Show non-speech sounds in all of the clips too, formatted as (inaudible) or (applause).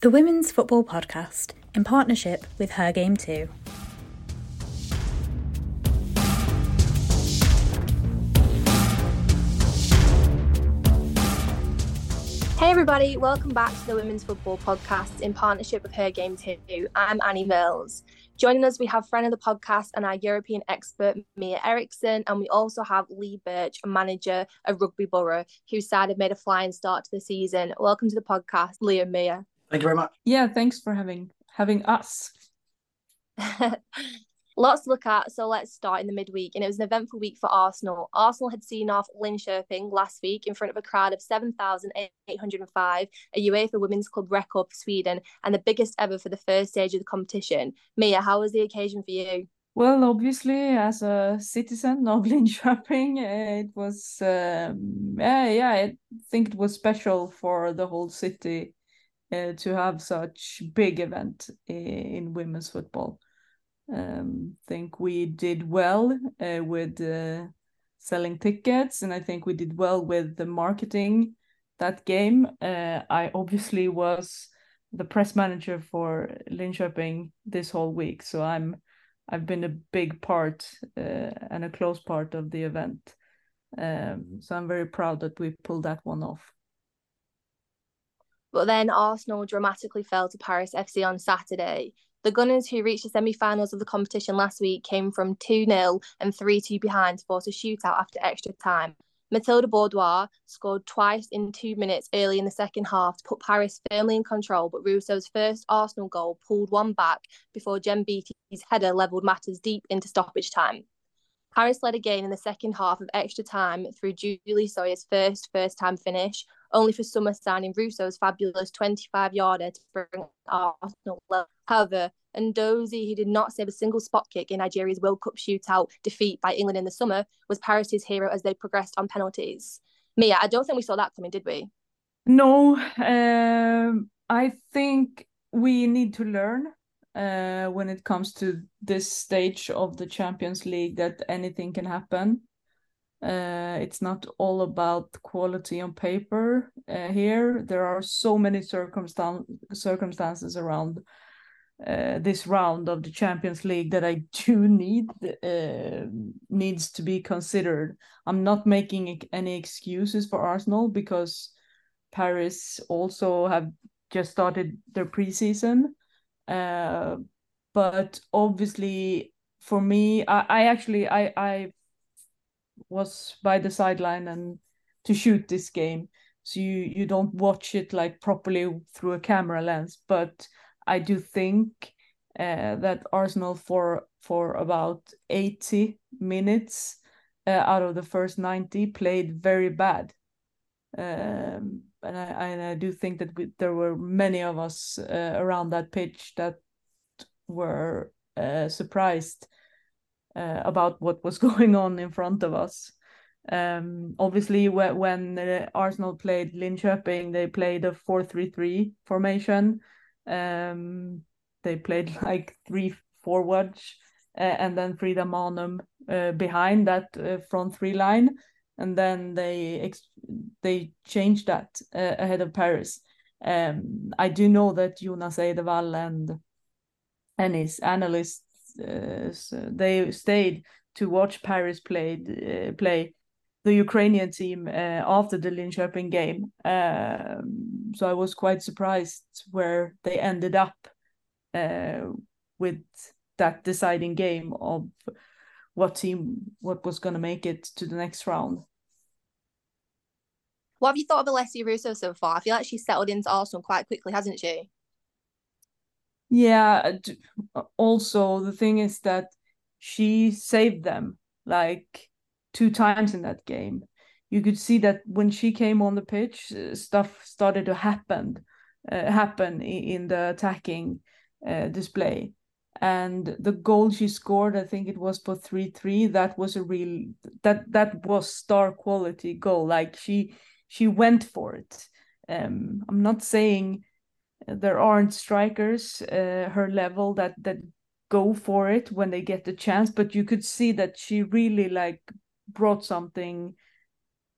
the Women's Football Podcast in partnership with Her Game Too. Hey everybody, welcome back to the Women's Football Podcast in partnership with Her Game Too. I'm Annie Mills. Joining us, we have friend of the podcast and our European expert, Mia Eriksson, and we also have Lee Burch, manager of Rugby Borough, whose side have made a flying start to the season. Welcome to the podcast, Lee and Mia. Thank you very much. Yeah, thanks for having having us. (laughs) Lots to look at, so let's start in the midweek. And it was an eventful week for Arsenal. Arsenal had seen off Linköping last week in front of a crowd of 7,805, a UEFA Women's Club record for Sweden, and the biggest ever for the first stage of the competition. Mia, how was the occasion for you? Well, obviously, as a citizen of (laughs) Linköping, it was, um, yeah, yeah, I think it was special for the whole city uh, to have such big event in, in women's football um, think we did well uh, with uh, selling tickets, and I think we did well with the marketing that game. Uh, I obviously was the press manager for Linköping this whole week, so I'm I've been a big part uh, and a close part of the event. Um, so I'm very proud that we pulled that one off. But then Arsenal dramatically fell to Paris FC on Saturday. The Gunners, who reached the semi finals of the competition last week, came from 2 0 and 3 2 behind to force a shootout after extra time. Mathilde Bourdieu scored twice in two minutes early in the second half to put Paris firmly in control, but Russo's first Arsenal goal pulled one back before Jen Beattie's header levelled matters deep into stoppage time. Paris led again in the second half of extra time through Julie Soyer's first first time finish, only for Summer signing Russo's fabulous 25 yarder to bring Arsenal However, Nnadozie, who did not save a single spot kick in Nigeria's World Cup shootout defeat by England in the summer, was Paris's hero as they progressed on penalties. Mia, I don't think we saw that coming, did we? No, um, I think we need to learn uh, when it comes to this stage of the Champions League that anything can happen. Uh, it's not all about quality on paper uh, here. There are so many circumstan- circumstances around uh, this round of the Champions League that I (laughs) do need uh, needs to be considered. I'm not making any excuses for Arsenal because Paris also have just started their preseason. Uh, but obviously, for me, I, I actually I I was by the sideline and to shoot this game. So you you don't watch it like properly through a camera lens. But i do think uh, that arsenal for for about 80 minutes uh, out of the first 90 played very bad. Um, and I, and I do think that we, there were many of us uh, around that pitch that were uh, surprised uh, about what was (laughs) going on in front of us. Um, obviously, when uh, Arsenal played Linköping, they played a 4 3 3 formation. Um, they played (laughs) like three forwards uh, and then Frida Maanum uh, behind that uh, front three line. And then they ex- they changed that uh, ahead of Paris. Um, I do know that Jonas Eidevall and and his analysts uh, they stayed to watch Paris play uh, play the Ukrainian team uh, after the Linköping game. Um, so I was quite surprised where they ended up with that deciding game of what team what was going to make it to the next round. What have you thought of Alessia Russo so far? I feel like she's settled into Arsenal quite quickly, hasn't she? Yeah. Also, the thing is that she saved them like two times in that game. You could see that when she came on the pitch, uh, stuff started to happen, uh, happen in the attacking uh, display. And the goal she scored, I think it was for three three. That was a real that that was star quality goal. Like she she went for it. Um, I'm not saying there aren't strikers uh, her level that that go for it when they get the chance but you could see that she really like brought something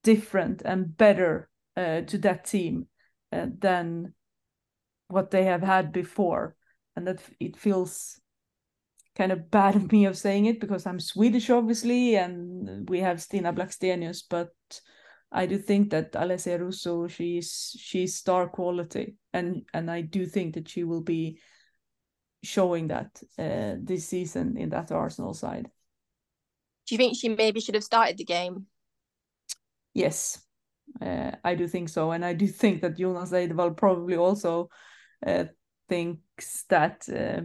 different and better uh, to that team uh, than what they have had before, and that it feels kind of bad of me of saying it because I'm Swedish, obviously, and we have Stina Blackstenius, but I do think that Alessia Russo, she's she's star quality, and and I do think that she will be showing that uh, this season in that Arsenal side. Do you think she maybe should have started the game? Yes, uh, I do think so, and I do think that Jonas Eidevall probably also uh, thinks that uh,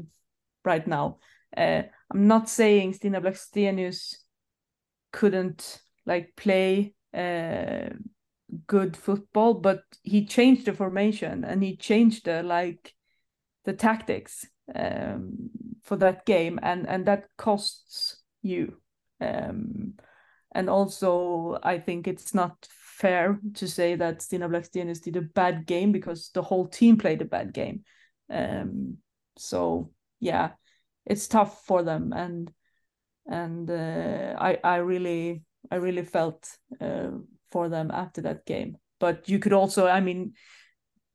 right now. Uh, I'm not saying Stina Blackstenius couldn't like play uh, good football, but he changed the formation and he changed the like the tactics um, for that game, and and that costs you. Um, and also, I think it's not fair to say that Stina Blackstenius did a bad game because the whole team played a bad game. Um, so yeah, it's tough for them, and and uh, I I really I really felt uh, for them after that game. But you could also, I mean,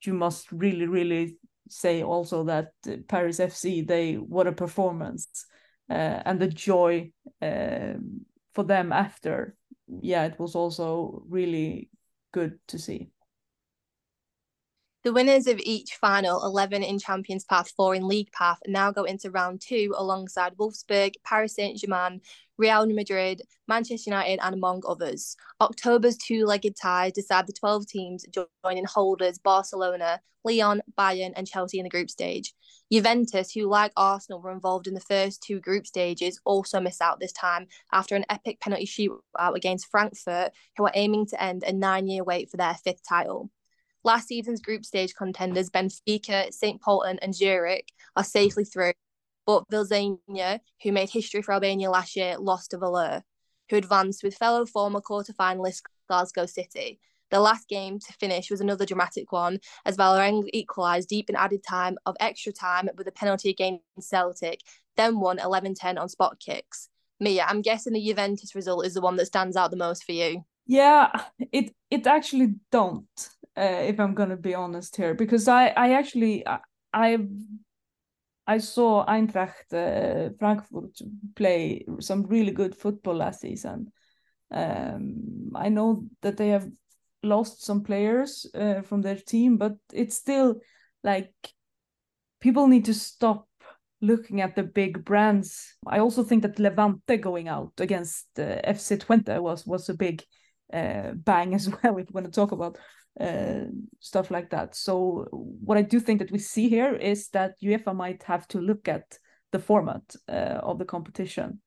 you must really really say also that Paris FC they what a performance uh, and the joy uh, for them after yeah it was also really good to see the winners of each final, 11 in Champions Path, 4 in League Path, now go into round two alongside Wolfsburg, Paris Saint Germain, Real Madrid, Manchester United, and among others. October's two legged tie decide the 12 teams joining holders Barcelona, Lyon, Bayern, and Chelsea in the group stage. Juventus, who like Arsenal were involved in the first two group stages, also miss out this time after an epic penalty shootout against Frankfurt, who are aiming to end a nine year wait for their fifth title. Last season's group stage contenders Benfica, St. Pölten, and Zurich are safely through, but Vllaznia, who made history for Albania last year, lost to Valur, who advanced with fellow former quarter-finalist Glasgow City. The last game to finish was another dramatic one, as Vålerenga equalised deep in added time of extra time with a penalty against Celtic, then won 11-10 on spot kicks. Mia, I'm guessing the Juventus result is the one that stands out the most for you. Yeah, it it actually don't uh, if I'm gonna be honest here, because I I actually I I saw Eintracht uh, Frankfurt play some really good football last season. Um, I know that they have lost some players uh, from their team, but it's still like people need to stop looking at the big brands. I also think that Levante going out against uh, FC Twente was was a big uh, bang (laughs) as well. If we want to talk about uh, stuff like that. So what I do think that we see here is that UEFA might have to look at the format uh, of the competition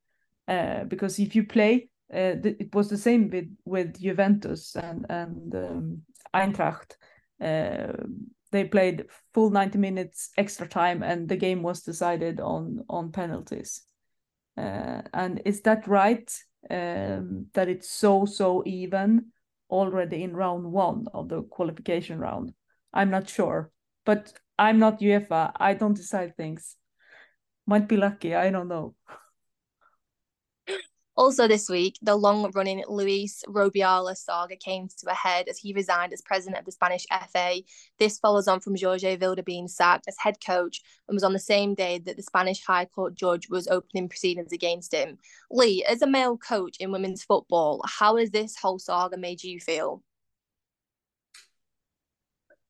uh, because if you play, uh, it was the same with with Juventus and and um, Eintracht. Uh, they played full 90 minutes extra time and the game was decided on on penalties uh, and is that right um, that it's so so even already in round one of the qualification round. I'm not sure, but I'm not UEFA. I don't decide things. Might be lucky. I don't know. (laughs) Also, this week, the long running Luis Rubiales saga came to a head as he resigned as president of the Spanish FA. This follows on from Jorge Vilda being sacked as head coach and was on the same day that the Spanish High Court judge was opening proceedings against him. Lee, as a male coach in women's football, how has this whole saga made you feel?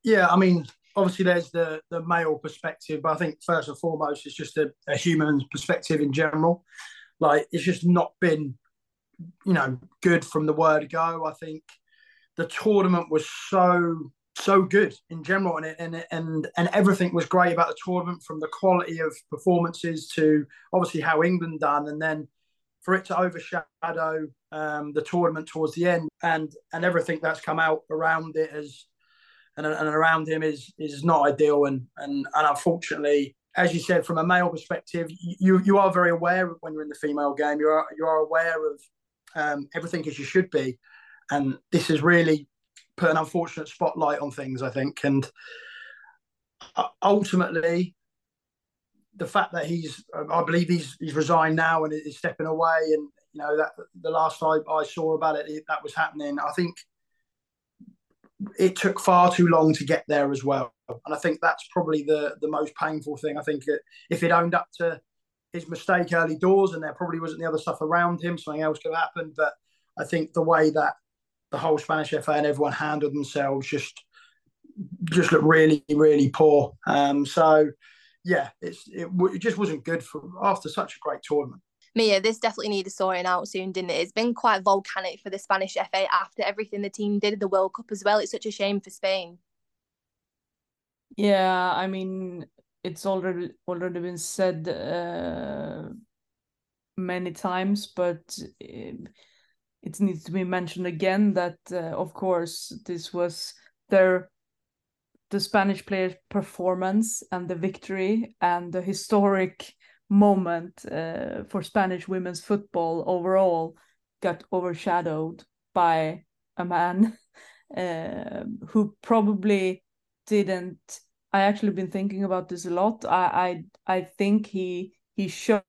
Yeah, I mean, obviously there's the the male perspective, but I think first and foremost it's just a, a human perspective in general. Like it's just not been, you know, good from the word go. I think the tournament was so so good in general, and and and and everything was great about the tournament, from the quality of performances to obviously how England done, and then for it to overshadow um, the tournament towards the end, and and everything that's come out around it as and, and around him is is not ideal, and and and unfortunately, as you said, from a male perspective, you you are very aware when you're in the female game. You are you are aware of um, everything as you should be, and this has really put an unfortunate spotlight on things. I think, and uh, ultimately, the fact that he's, I believe he's he's resigned now and is stepping away, and you know that the last I, I saw about it, that was happening. I think it took far too long to get there as well. And I think that's probably the the most painful thing. I think if it owned up to his mistake early doors and there probably wasn't the other stuff around him, something else could have happened. But I think the way that the whole Spanish FA and everyone handled themselves just just looked really, really poor. Um, so yeah, it's it, it just wasn't good for after such a great tournament. Mia, this definitely needed sorting out soon, didn't it? It's been quite volcanic for the Spanish FA after everything the team did at the World Cup as well. It's such a shame for Spain. Yeah, I mean, it's already already been said uh, many times, but it, it, needs to be mentioned again that, uh, of course, this was their the Spanish players' performance and the victory and the historic moment uh, for Spanish women's football overall got overshadowed by a man uh, (laughs) who probably didn't. I actually been thinking about this a lot. I I I think he he showed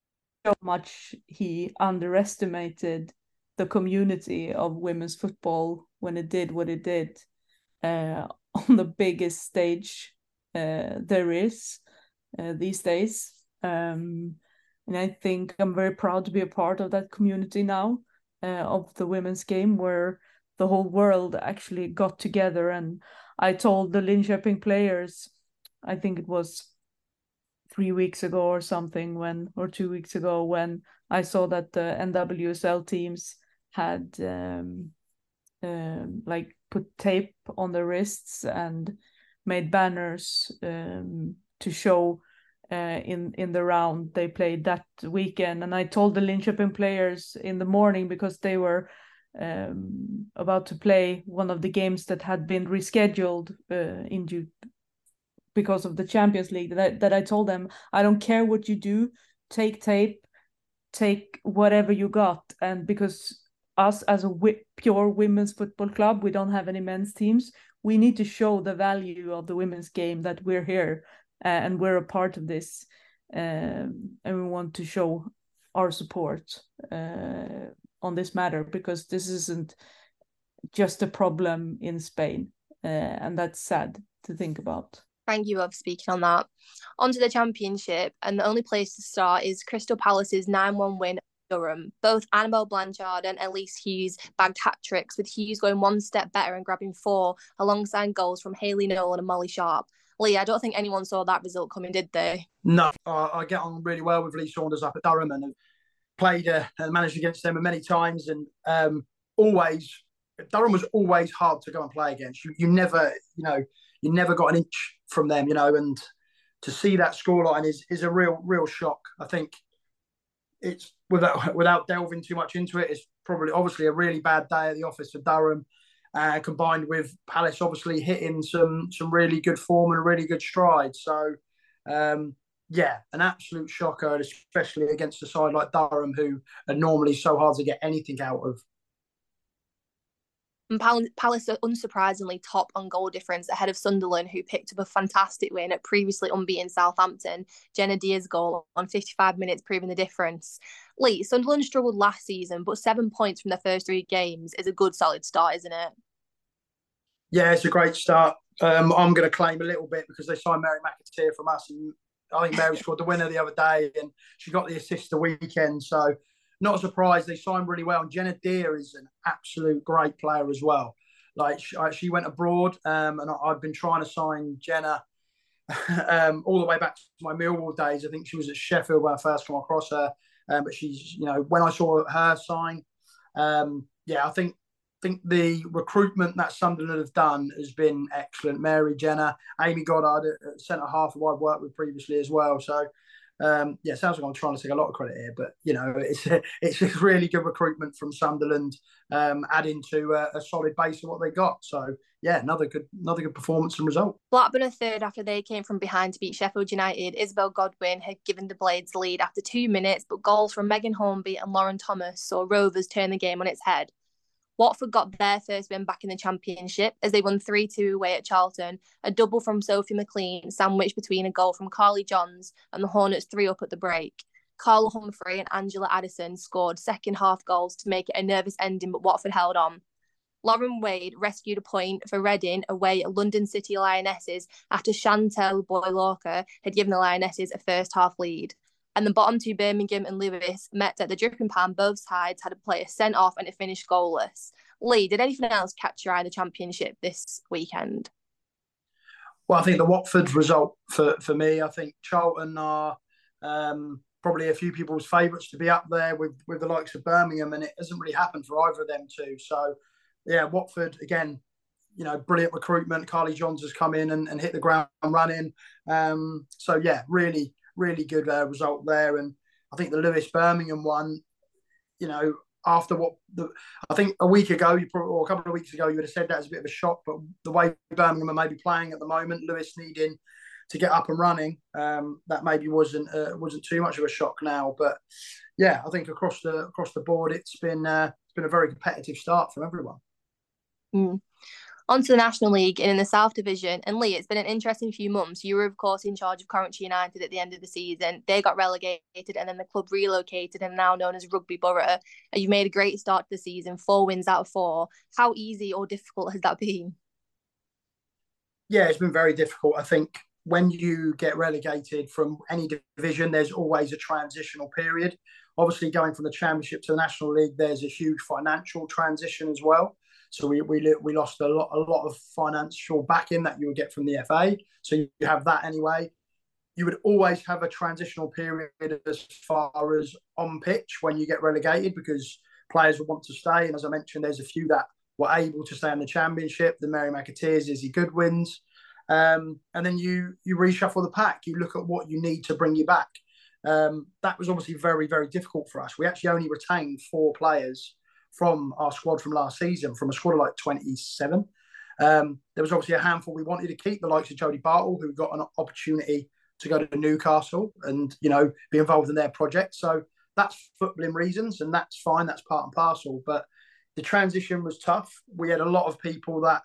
how much he underestimated the community of women's football when it did what it did uh, (laughs) on the biggest stage uh, there is uh, these days. Um, and I think I'm very proud to be a part of that community now uh, of the women's game where the whole world actually got together. And I told the Linköping players, I think it was three weeks ago or something when or two weeks ago when I saw that the NWSL teams had um, um, like put tape on their wrists and made banners um, to show uh, in in the round they played that weekend. And I told the Linköping players in the morning because they were um, about to play one of the games that had been rescheduled uh, in due because of the Champions League. That I, that I told them I don't care what you do, take tape, take whatever you got, and because us as a pure women's football club, we don't have any men's teams. We need to show the value of the women's game that we're here and we're a part of this, um, and we want to show our support uh, on this matter because this isn't just a problem in Spain, uh, and that's sad to think about. Thank you for speaking on that. On to the championship, and the only place to start is Crystal Palace's 9 1 win Durham. Both Annabel Blanchard and Elise Hughes bagged hat tricks, with Hughes going one step better and grabbing four alongside goals from Hayley Nolan and Molly Sharp. Lee, I don't think anyone saw that result coming, did they? No, uh, I get on really well with Lee Sanders up at Durham and played uh, and managed against them many times. And um, always, Durham was always hard to go and play against. You, you never, you know, you never got an inch from them, you know, and to see that scoreline is is a real, real shock. I think it's without without delving too much into it, it's probably obviously a really bad day at the office for Durham uh, combined with Palace obviously hitting some some really good form and really good stride. So, um, yeah, an absolute shocker, especially against a side like Durham, who are normally so hard to get anything out of. And Palace are unsurprisingly top on goal difference ahead of Sunderland, who picked up a fantastic win at previously unbeaten Southampton. Jenna Dear's goal on 55 minutes proving the difference. Lee, Sunderland struggled last season, but seven points from their first three games is a good solid start, isn't it? Yeah, it's a great start. Um, I'm going to claim a little bit because they signed Mary McAteer from us, and I think Mary (laughs) scored the winner the other day, and she got the assist the weekend. So, not surprised they signed really well. And Jenna Dear is an absolute great player as well. Like she, she went abroad, um, and I've been trying to sign Jenna (laughs) um, all the way back to my Millwall days. I think she was at Sheffield when I first came across her, um, but she's you know when I saw her sign, um, yeah, I think think the recruitment that Sunderland have done has been excellent. Mary Jenna, Amy Goddard centre half, who I've worked with previously as well. So, um, yeah, sounds like I'm trying to take a lot of credit here, but you know, it's (laughs) it's really good recruitment from Sunderland, um, adding to a, a, solid base of what they got. So, yeah, another good another good performance and result. Blackburn a third after they came from behind to beat Sheffield United. Isobel Goodwin had given the Blades lead after two minutes, but goals from Megan Hornby and Lauren Thomas saw Rovers turn the game on its head. Watford got their first win back in the Championship as they won 3 2 away at Charlton, a double from Sophie McLean, sandwiched between a goal from Carly Johns and the Hornets 3 up at the break. Carla Humphrey and Angela Addison scored second half goals to make it a nervous ending, but Watford held on. Lauren Wade rescued a point for Reading away at London City Lionesses after Chantelle Boye-Hlorkah had given the Lionesses a first half lead. And the bottom two, Birmingham and Lewes, met at the Dripping Pan. Both sides had a player sent off and it finished goalless. Lee, did anything else catch your eye in the championship this weekend? Well, I think the Watford result for, for me, I think Charlton are um, probably a few people's favourites to be up there with, with the likes of Birmingham, and it hasn't really happened for either of them two. So, yeah, Watford, again, you know, brilliant recruitment. Carly Johns has come in and, and hit the ground running. Um, so, yeah, really, really good uh, result there. And I think the Lewes Birmingham one, you know, after what the, I think a week ago, you probably, or a couple of weeks ago, you would have said that as a bit of a shock. But the way Birmingham are maybe playing at the moment, Lewes needing to get up and running, um, that maybe wasn't uh, wasn't too much of a shock now. But yeah, I think across the across the board, it's been uh, it's been a very competitive start from everyone. Mm onto the National League and in the South Division. And Lee, it's been an interesting few months. You were, of course, in charge of Coventry United at the end of the season. They got relegated and then the club relocated and now known as Rugby Borough. And you made a great start to the season, four wins out of four. How easy or difficult has that been? Yeah, it's been very difficult. I think when you get relegated from any division, there's always a transitional period. Obviously, going from the Championship to the National League, there's a huge financial transition as well. So we, we, we lost a lot, a lot of financial backing that you would get from the FA. So you have that anyway. You would always have a transitional period as far as on pitch when you get relegated because players will want to stay. And as I mentioned, there's a few that were able to stay in the championship. The Mary McAteers, Izzy Goodwins. Um, and then you you reshuffle the pack. You look at what you need to bring you back. Um, that was obviously very very difficult for us. We actually only retained four players from our squad from last season, from a squad of like 27. Um, there was obviously a handful we wanted to keep, the likes of Jody Bartle, who got an opportunity to go to Newcastle and, you know, be involved in their project. So that's footballing reasons, and that's fine. That's part and parcel. But the transition was tough. We had a lot of people that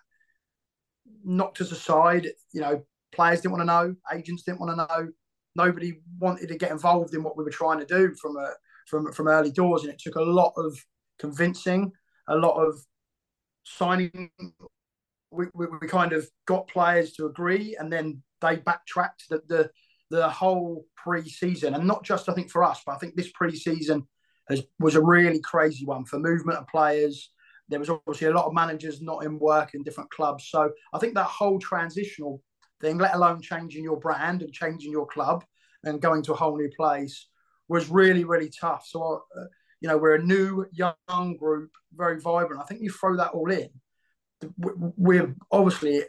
knocked us aside. You know, players didn't want to know, agents didn't want to know. Nobody wanted to get involved in what we were trying to do from a from from early doors, and it took a lot of convincing, a lot of signing. We, we, we kind of got players to agree, and then they backtracked the the, the whole pre-season, and not just I think for us, but I think this pre-season was a really crazy one for movement of players. There was obviously a lot of managers not in work in different clubs, so I think that whole transitional thing, let alone changing your brand and changing your club and going to a whole new place, was really really tough. So uh, you know, we're a new young group, very vibrant. I think you throw that all in. We're obviously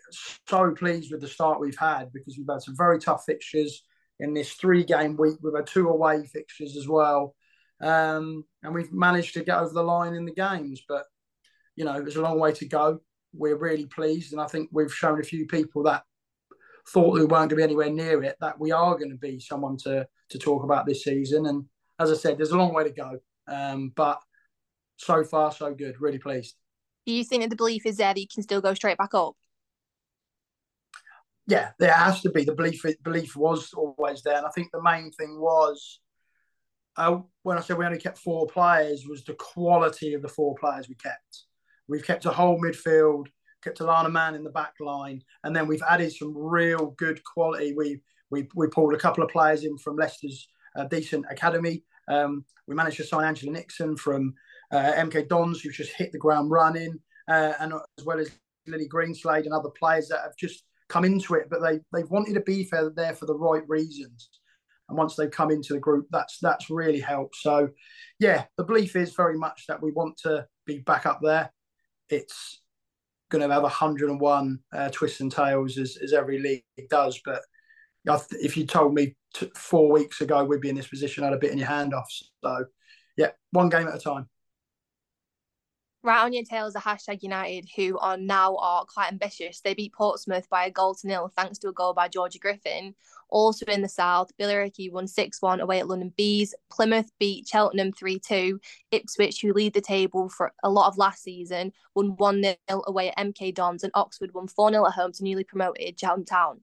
so pleased with the start we've had because we've had some very tough fixtures in this three game week. We've had two away fixtures as well. Um, and we've managed to get over the line in the games. But, you know, there's a long way to go. We're really pleased. And I think we've shown a few people that thought we weren't going to be anywhere near it that we are going to be someone to, to talk about this season. And as I said, there's a long way to go. Um, but so far, so good. Really pleased. Do you think that the belief is there that you can still go straight back up? Yeah, there has to be. The belief belief was always there, and I think the main thing was uh, when I said we only kept four players was the quality of the four players we kept. We've kept a whole midfield, kept Alana Man in the back line, and then we've added some real good quality. We we we pulled a couple of players in from Leicester's uh, decent academy. Um, we managed to sign Angela Nixon from uh, MK Dons, who's just hit the ground running, uh, and as well as Lily Greenslade and other players that have just come into it, but they they've wanted to be there for the right reasons. And once they come into the group, that's that's really helped. So, yeah, the belief is very much that we want to be back up there. It's going to have 101 uh, twists and tails as, as every league does, but if you told me t- four weeks ago we'd be in this position, I'd have bitten your hand off. So, yeah, one game at a time. Right on your tails, the hashtag United, who are now are quite ambitious. They beat Portsmouth by a goal to nil, thanks to a goal by Georgia Griffin. Also in the south, Billericay won 6 1 away at London Bees. Plymouth beat Cheltenham 3 2. Ipswich, who lead the table for a lot of last season, won 1 0 away at MK Dons. And Oxford won 4 0 at home to newly promoted Cheltenham Town.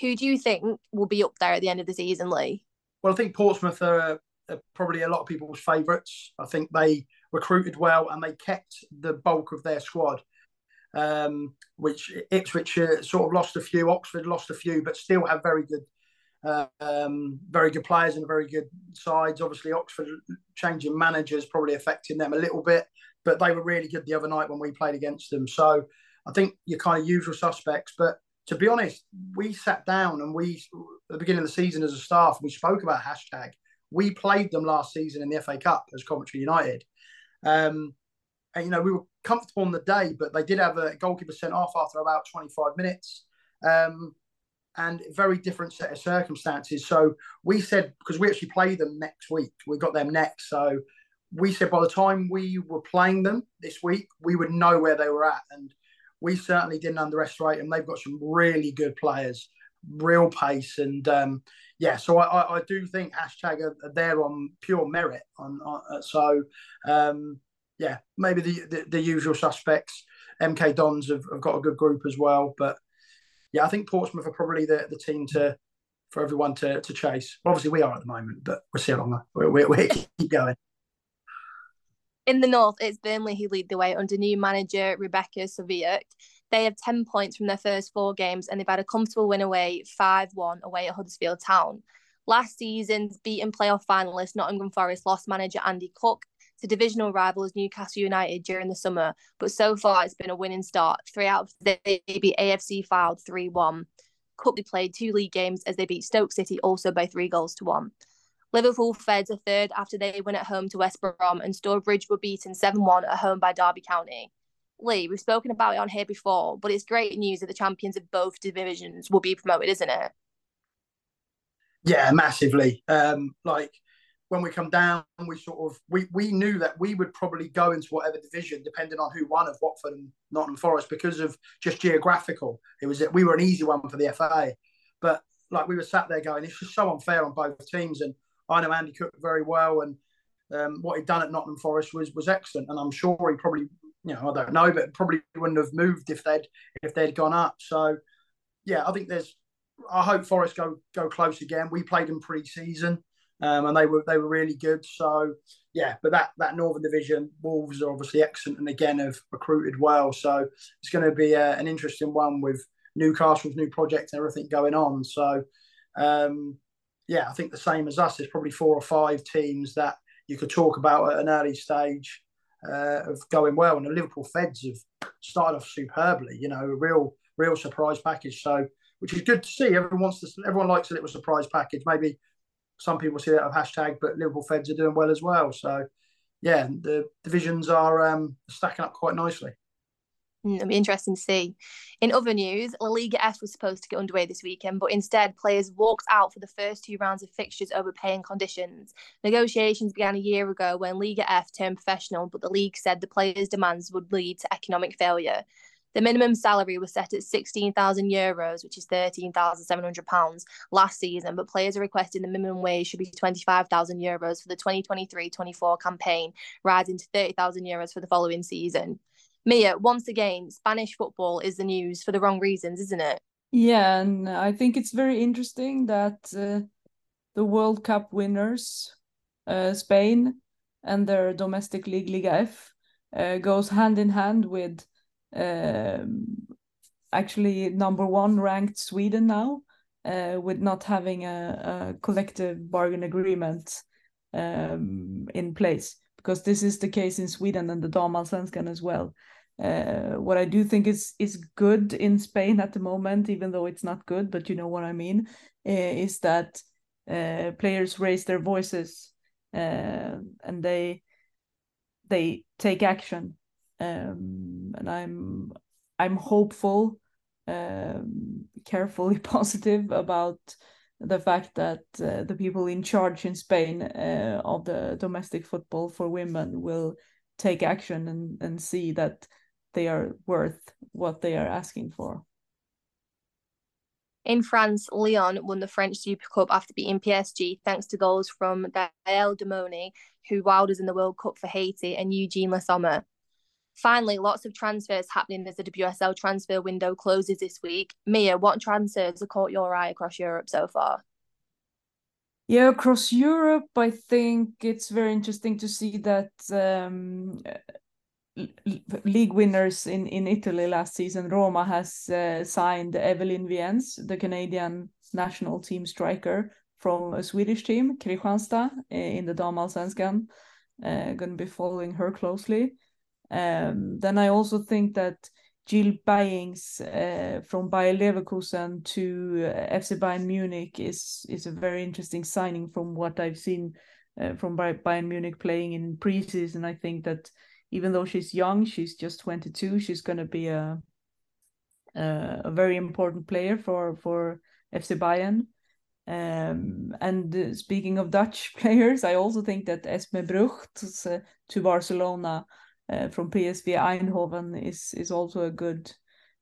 Who do you think will be up there at the end of the season, Lee? Well, I think Portsmouth are, are probably a lot of people's favourites. I think they recruited well and they kept the bulk of their squad. um, which Ipswich uh, sort of lost a few, Oxford lost a few, but still have very good, uh, um, very good players and very good sides. Obviously, Oxford changing managers probably affecting them a little bit, but they were really good the other night when we played against them. So I think you're kind of usual suspects, but to be honest, we sat down and we, at the beginning of the season as a staff, we spoke about hashtag. We played them last season in the FA Cup as Coventry United. Um, and, you know, we were comfortable on the day, but they did have a goalkeeper sent off after about 25 minutes. Um, and very different set of circumstances. So we said, because we actually play them next week, we got them next. So we said by the time we were playing them this week, we would know where they were at. And we certainly didn't underestimate them. They've got some really good players, real pace. And um, yeah, so I, I, do think hashtag are, are there on pure merit. On, on uh, So um, yeah, maybe the, the, the usual suspects. MK Dons have, have, got a good group as well, but yeah, I think Portsmouth are probably the, the team to for everyone to, to chase. Obviously, we are at the moment, but we'll see how long we, we, we keep going. In the north, it's Burnley who lead the way under new manager Rebecca Sawiuk. They have 10 points from their first four games and they've had a comfortable win away 5 1 away at Huddersfield Town. Last season's beaten playoff finalist Nottingham Forest lost manager Andy Cook to divisional rivals Newcastle United during the summer, but so far it's been a winning start. Three out of beat AFC Fylde 3 1. Cutley played two league games as they beat Stoke City also by three goals to one. Liverpool feds a third after they went at home to West Brom, and Stourbridge were beaten 7 1 at home by Derby County. Lee, we've spoken about it on here before, but it's great news that the champions of both divisions will be promoted, isn't it? Yeah, massively. Um, like when we come down, we sort of we we knew that we would probably go into whatever division, depending on who won of Watford and Nottingham Forest, because of just geographical. It was we were an easy one for the FA, but like we were sat there going, it's just so unfair on both teams. And I know Andy Cook very well, and um, what he'd done at Nottingham Forest was was excellent. And I'm sure he probably, you know, I don't know, but probably wouldn't have moved if they'd if they'd gone up. So yeah, I think there's. I hope Forest go go close again. We played them pre-season um, and they were they were really good. So yeah, but that that Northern Division, Wolves are obviously excellent, and again have recruited well. So it's going to be a, uh, an interesting one with Newcastle's new project and everything going on. So um, yeah, I think the same as us. There's probably four or five teams that you could talk about at an early stage uh, of going well, and the Liverpool Feds have started off superbly. You know, a real real surprise package. So which is good to see. Everyone wants to. Everyone likes a little surprise package. Maybe some people see that of hashtag, but Liverpool Feds are doing well as well. So, yeah, the divisions are um, stacking up quite nicely. Mm, it'll be interesting to see. In other news, La Liga F was supposed to get underway this weekend, but instead, players walked out for the first two rounds of fixtures over paying conditions. Negotiations began a year ago when Liga F turned professional, but the league said the players' demands would lead to economic failure. The minimum salary was set at 16,000 euros, which is 13,700 pounds last season, but players are requesting the minimum wage should be 25,000 euros for the 2023-24 campaign, rising to 30,000 euros for the following season. Mia, once again, Spanish football is the news for the wrong reasons, isn't it? Yeah, and I think it's very interesting that uh, the World Cup winners, uh, Spain, and their domestic league Liga F, uh, goes hand in hand with um, actually number one ranked Sweden now, uh, with not having a, a collective bargain agreement um, in place, because this is the case in Sweden and the Damallsvenskan as well. Uh, what I do think is is good in Spain at the moment, even though it's not good, but you know what I mean, uh, is that uh, players raise their voices uh, and they they take action um, and I'm I'm hopeful, um, carefully (laughs) positive about the fact that uh, the people in charge in Spain uh, of the domestic football for women will take action and, and see that they are worth what they are asking for. In France, Lyon won the French Super Cup after beating PSG thanks to goals from Gael Dumornay, who wowed us in the World Cup for Haiti, and Eugénie Le Sommer. Finally, lots of transfers happening as the WSL transfer window closes this week. Mia, what transfers have caught your eye across Europe so far? Yeah, across Europe, I think it's very interesting to see that um, league winners in, in Italy last season, Roma has uh, signed Evelyne Viens, the Canadian national team striker from a Swedish team, Kristianstad, in the Damallsvenskan. Uh, going to be following her closely. Um, then I also think that Jill Baijings uh, from Bayer Leverkusen to uh, FC Bayern Munich is is a very interesting signing from what I've seen uh, from Bayern Munich playing in preseason. I think that even though she's young, she's just 22. She's going to be a, a, very important player for for FC Bayern. Um, and uh, speaking of Dutch (laughs) players, I also think that Esmee Brugts uh, to Barcelona uh, from PSV Eindhoven is is also a good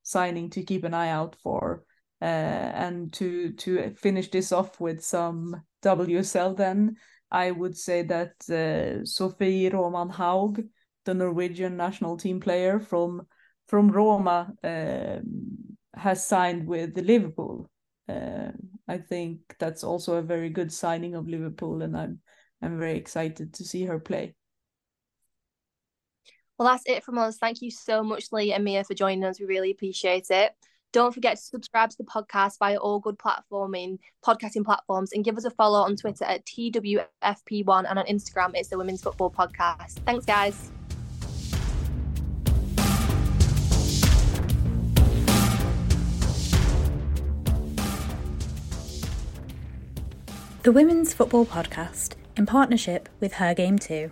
signing to keep an eye out for. Uh, and to to finish this off with some WSL, then I would say that uh, Sophie Roman Haug, the Norwegian national team player from from Roma, um, has signed with Liverpool. Uh, I think that's also a very good signing of Liverpool, and I'm I'm very excited to see her play. Well, that's it from us. Thank you so much, Lee and Mia, for joining us. We really appreciate it. Don't forget to subscribe to the podcast via all good platforming podcasting platforms and give us a follow on Twitter at TWFP1 and on Instagram it's the Women's Football Podcast. Thanks, guys. The Women's Football Podcast in partnership with Her Game Too.